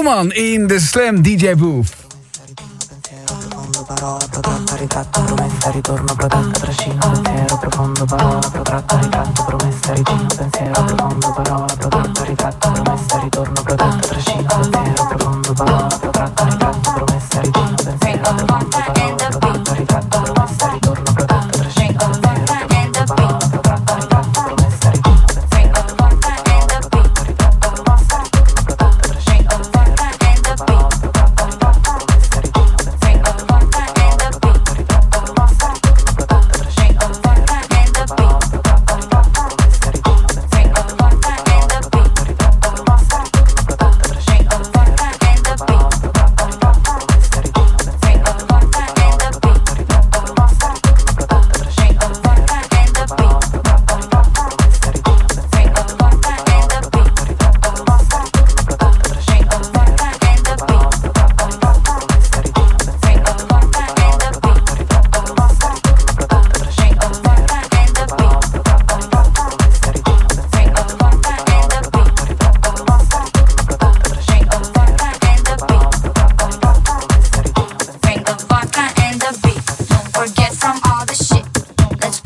Coleman in de Slam DJ Booth. parola protratta, ritratto, promessa, ritorno, protesta, trascino, pensiero, profondo, parola, protratta, ritratto, promessa, ricino, pensiero, profondo, parola, protratta, ritratto, promessa, ritorno, protetta, trascino, pensiero, profondo, parola, protratta, ritratto, promessa, ricino, pensiero, profondo, parola,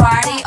party.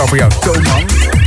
Speciaal voor jou, Toonman.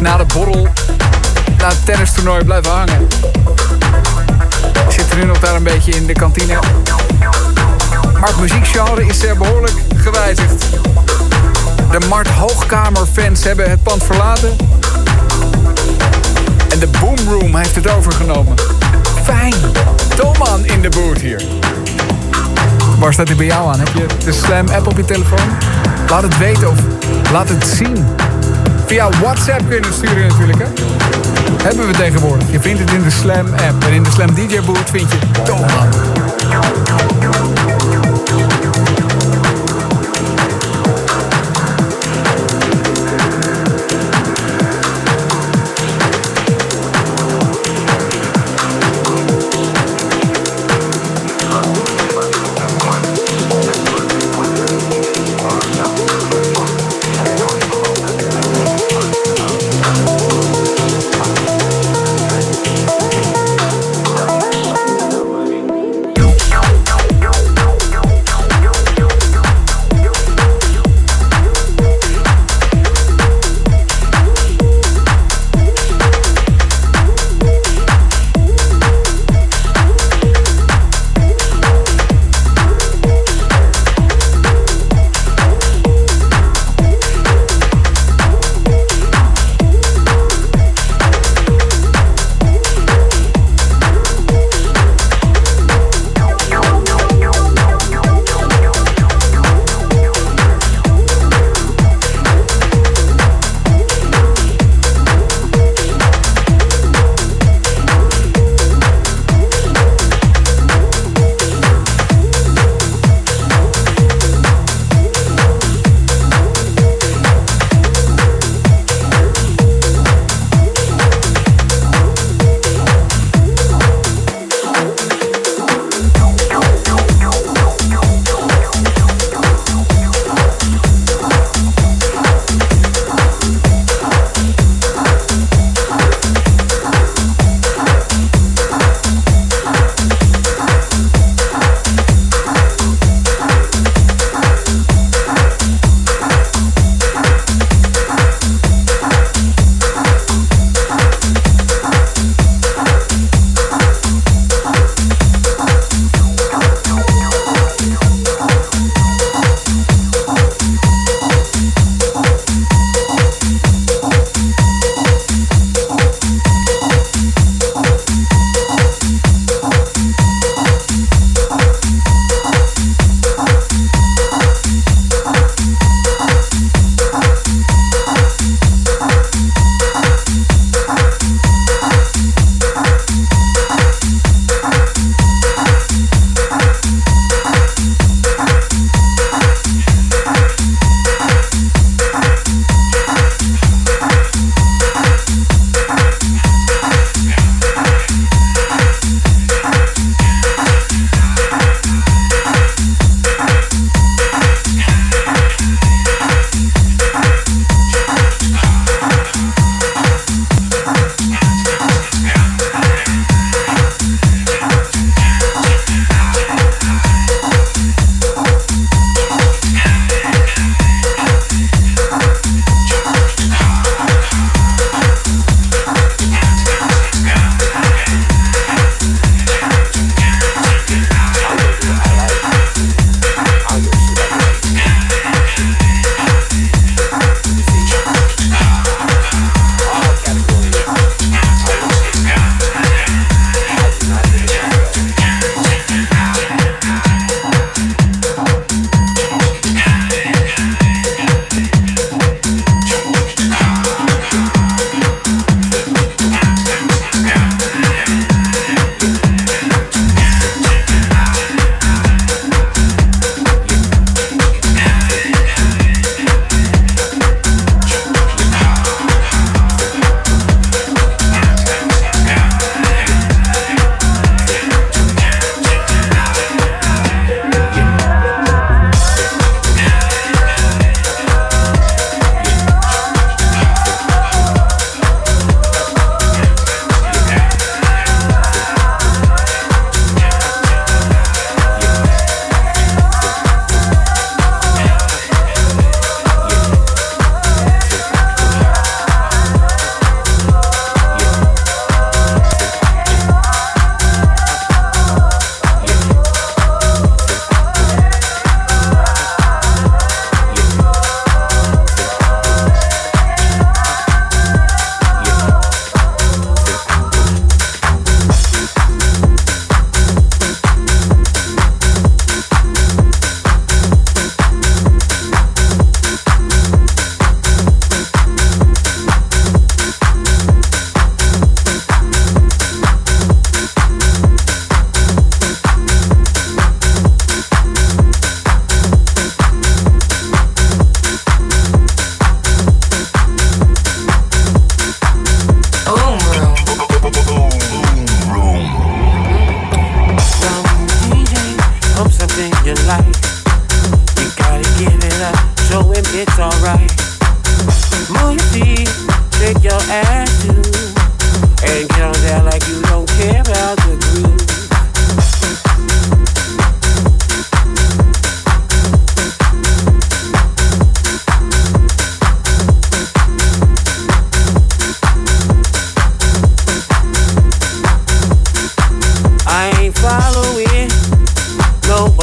Na de borrel, na het tennistoernooi blijven hangen. Zit er nu nog daar een beetje in de kantine. Maar het muziekgenre is behoorlijk gewijzigd. De Mart Hoogkamer fans hebben het pand verlaten. En de Boomroom heeft het overgenomen. Fijn. Toman in de boot hier. Waar staat hij bij jou aan? Heb je de Slam app op je telefoon? Laat het weten of laat het zien. Via WhatsApp kun je het sturen natuurlijk, hè? Hebben we tegenwoordig. Je vindt het in de Slam app. En in de Slam DJ Boot vind je.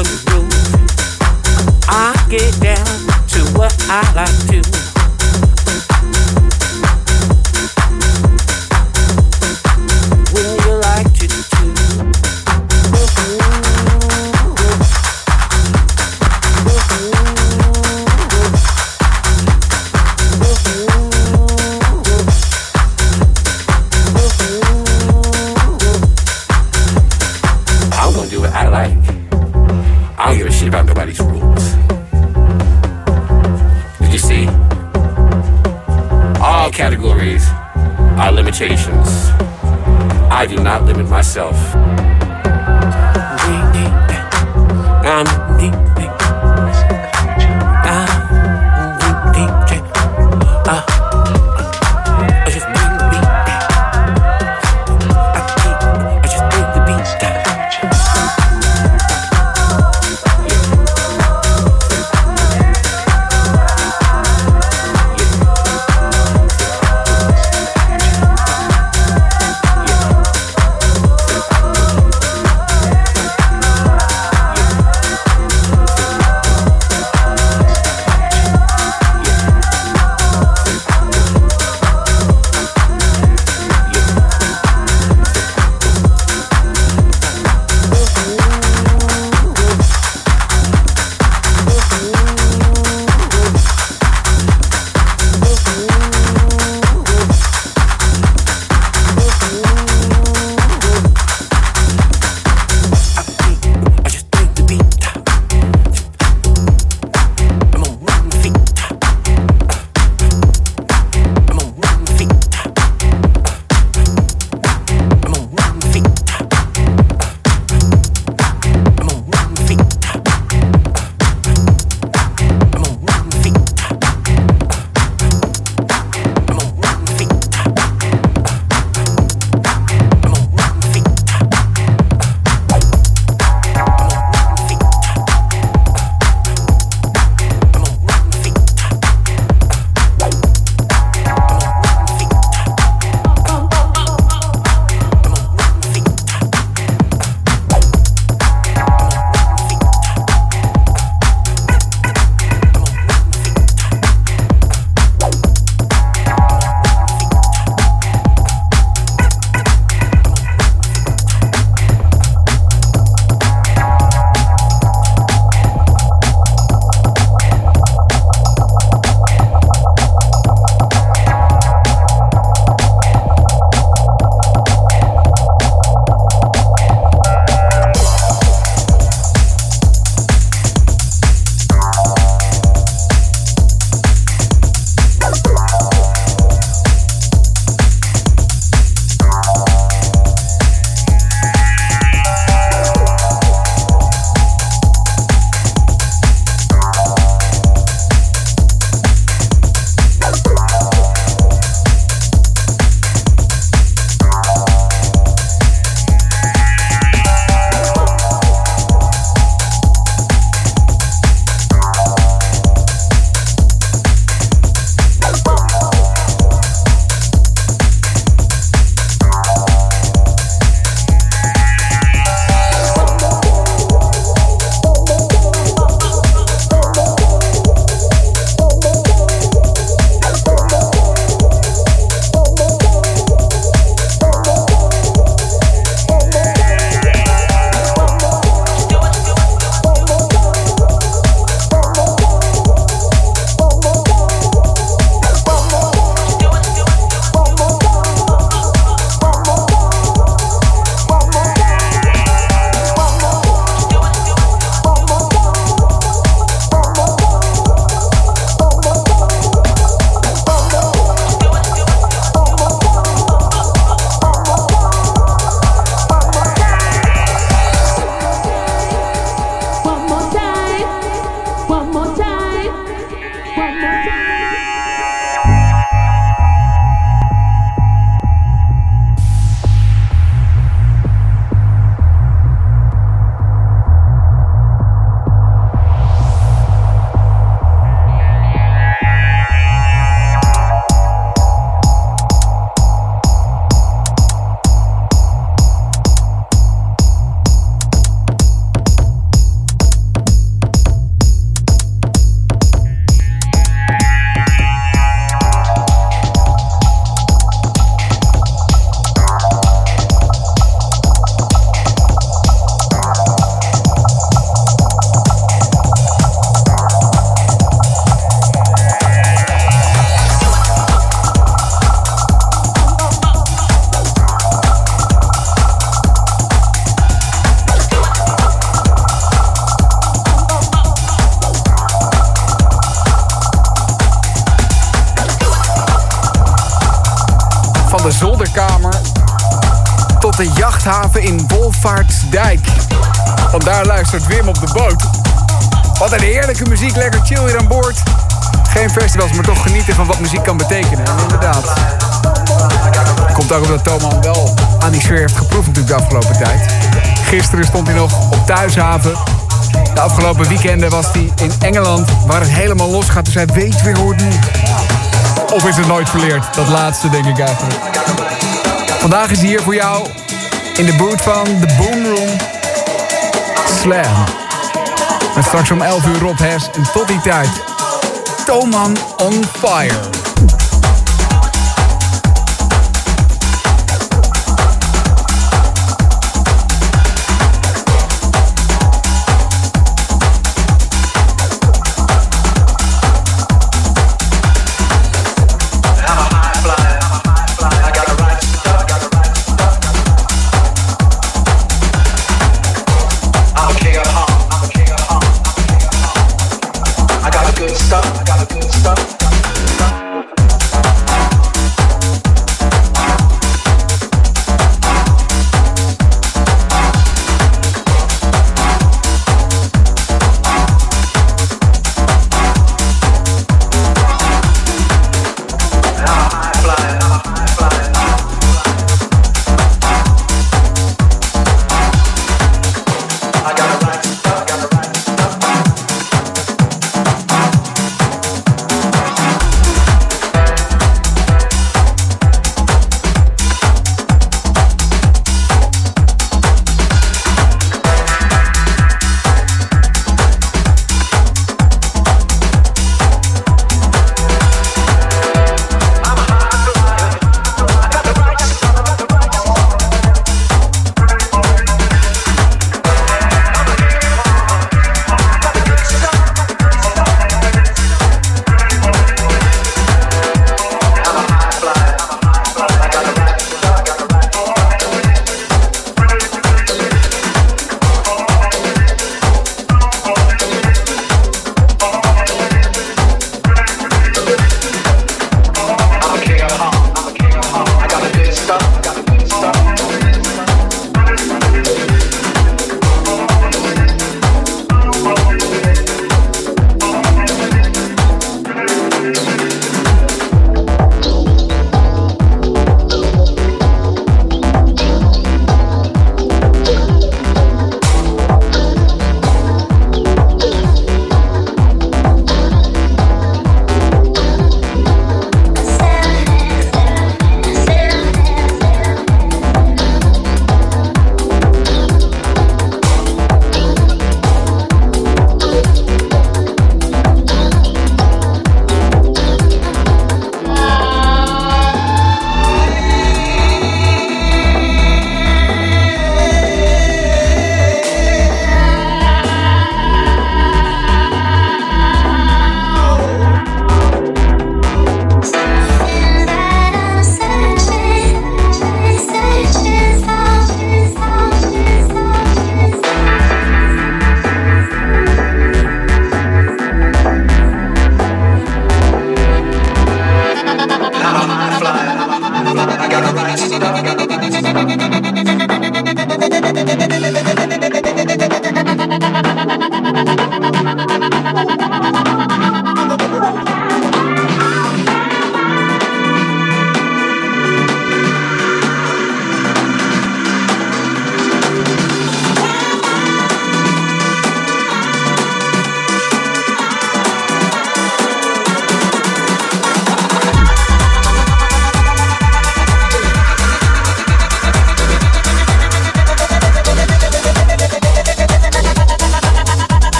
room. I get down to what I like to. De boot. Wat een heerlijke muziek, lekker chill hier aan boord. Geen festivals, maar toch genieten van wat muziek kan betekenen. En inderdaad, komt ook omdat Thoman wel aan die sfeer heeft geproefd natuurlijk de afgelopen tijd. Gisteren stond hij nog op Thuishaven. De afgelopen weekenden was hij in Engeland, waar het helemaal los gaat. Dus hij weet weer hoe het moet. Of is het nooit verleerd? Dat laatste denk ik eigenlijk. Vandaag is hij hier voor jou in de boot van de Boom Room Slam. Met straks om 11 uur Rob Hess. En tot die tijd, Toman on Fire.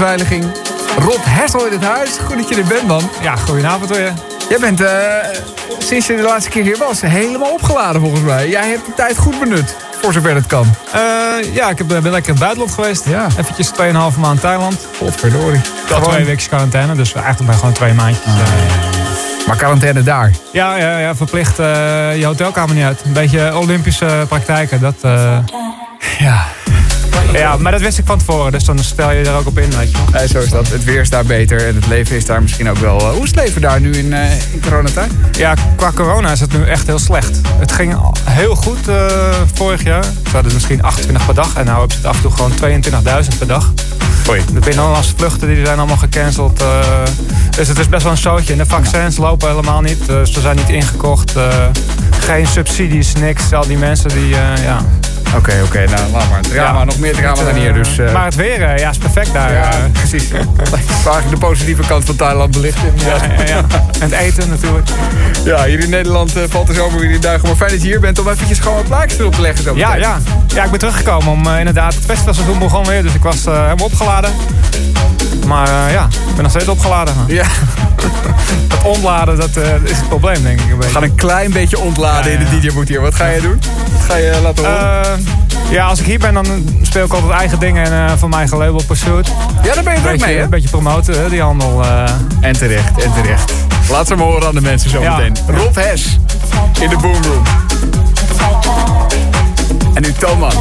Beveiliging. Rob Hessel in het huis. Goed dat je er bent, man. Ja, goedenavond weer. Jij bent uh, sinds je de laatste keer hier was helemaal opgeladen volgens mij. Jij hebt de tijd goed benut, voor zover het kan. Uh, ja, ik heb, ben lekker in het buitenland geweest. Ja. Eventjes 2,5 maand Thailand. Godverdorie. Gewoon twee weken quarantaine, dus eigenlijk ben gewoon twee maandjes. Uh, maar quarantaine daar? Ja, ja, ja verplicht je hotelkamer niet uit. Een beetje Olympische praktijken, dat... ja... Ja, maar dat wist ik van tevoren, dus dan stel je er ook op in, weet je zo is dat. Het weer is daar beter en het leven is daar misschien ook wel... hoe is het leven daar nu in, uh, in coronatijd? Ja, qua corona is het nu echt heel slecht. Het ging heel goed uh, vorig jaar. We hadden misschien 28 per dag en nu hebben ze het af en toe gewoon 22.000 per dag. Oei. De binnenlandse vluchten die zijn allemaal gecanceld. Uh, dus het is best wel een zootje. En de vaccins lopen helemaal niet. Dus ze zijn niet ingekocht. geen subsidies, niks. Al die mensen die, ja... Oké, okay, oké. Okay. Nou, laat maar. Drama, ja, nog meer drama dan hier. Dus, uh... Maar het weer, uh, ja, is perfect daar. Ja, precies. Waar de positieve kant van Thailand belicht. Ja, ja, ja. En het eten natuurlijk. Ja, hier in Nederland uh, valt er zo over jullie duigen. Maar fijn dat je hier bent om eventjes gewoon wat plaatjes erop te leggen. Zo ja, ja. ja, ik ben teruggekomen om inderdaad het festivalseizoen begon weer. Dus ik was helemaal opgeladen. Maar ja, ik ben nog steeds opgeladen. Ja. het ontladen, dat is het probleem, denk ik. Een We gaan een klein beetje ontladen in de DJ-boot hier. Wat ga je doen? Wat ga je laten horen? Ja, als ik hier ben, dan speel ik altijd eigen dingen en uh, van mijn eigen label Pursuit. Ja, daar ben je ook mee, hè? Een beetje promoten, hè, die handel. Uh... En terecht, en terecht. Laat ze maar horen aan de mensen zo meteen. Ja. Rob Hes in de Boomroom. En nu Thomas.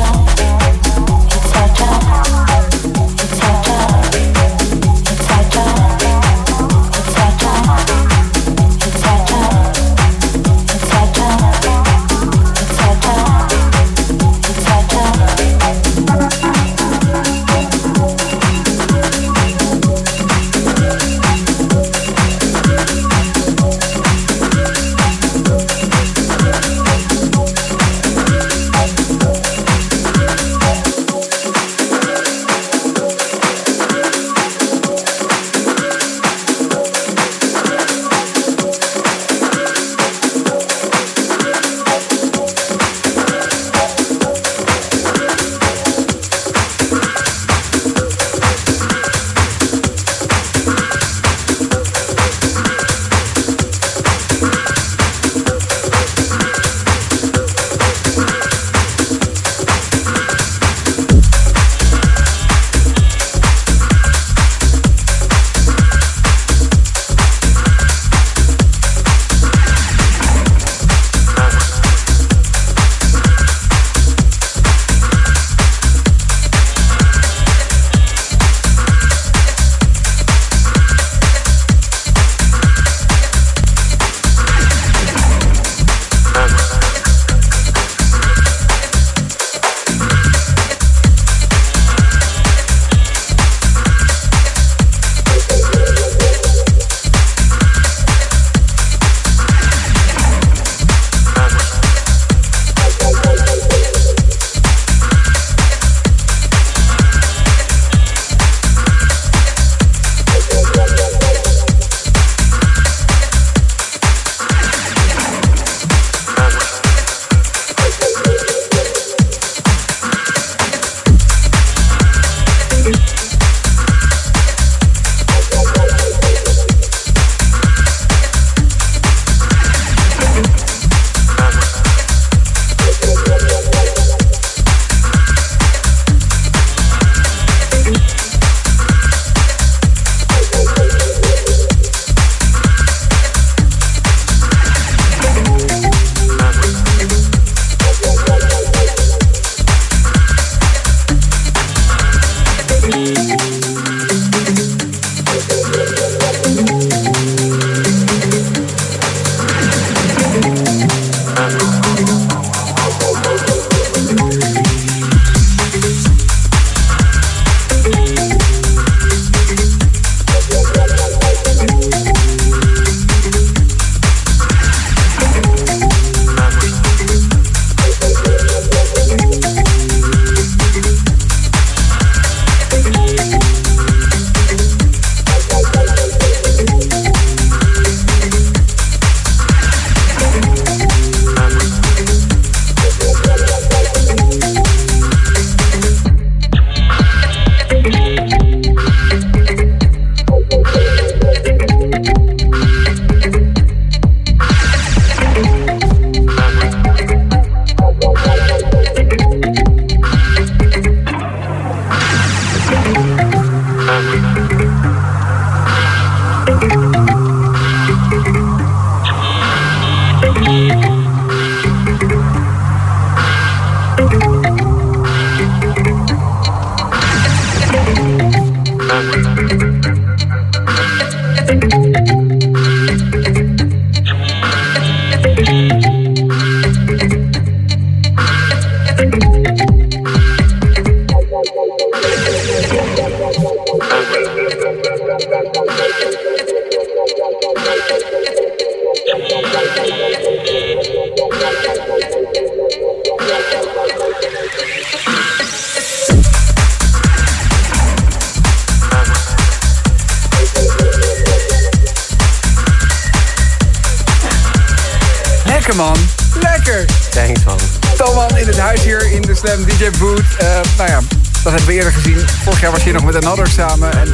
Hebben we eerder gezien. Vorig jaar was je nog met Another samen. En, uh,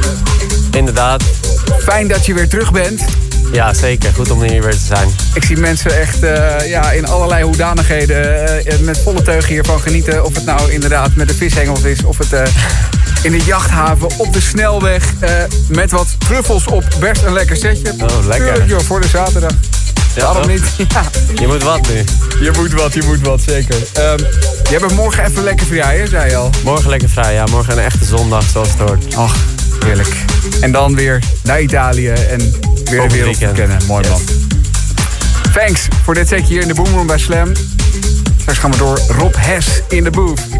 Inderdaad. Fijn dat je weer terug bent. Ja, zeker. Goed om hier weer te zijn. Ik zie mensen echt uh, ja, in allerlei hoedanigheden met volle teugen hiervan genieten. Of het nou inderdaad met de vishengels is, of het in de jachthaven op de snelweg. met wat truffels op. Best een lekker setje. Oh, lekker. Tuurlijk, joh, voor de zaterdag. Ja, Waarom niet? Ja. Je moet wat nu. Je moet wat, je moet wat, zeker. Um, je hebt morgen even lekker vrij, hè, zei je al? Morgen lekker vrij, ja. Morgen een echte zondag, zoals het hoort. Ach, heerlijk. En dan weer naar Italië en weer de wereld kennen. Mooi yes. man. Thanks voor dit setje hier in de Boomroom bij Slam. Straks gaan we door Rob Hess in de booth.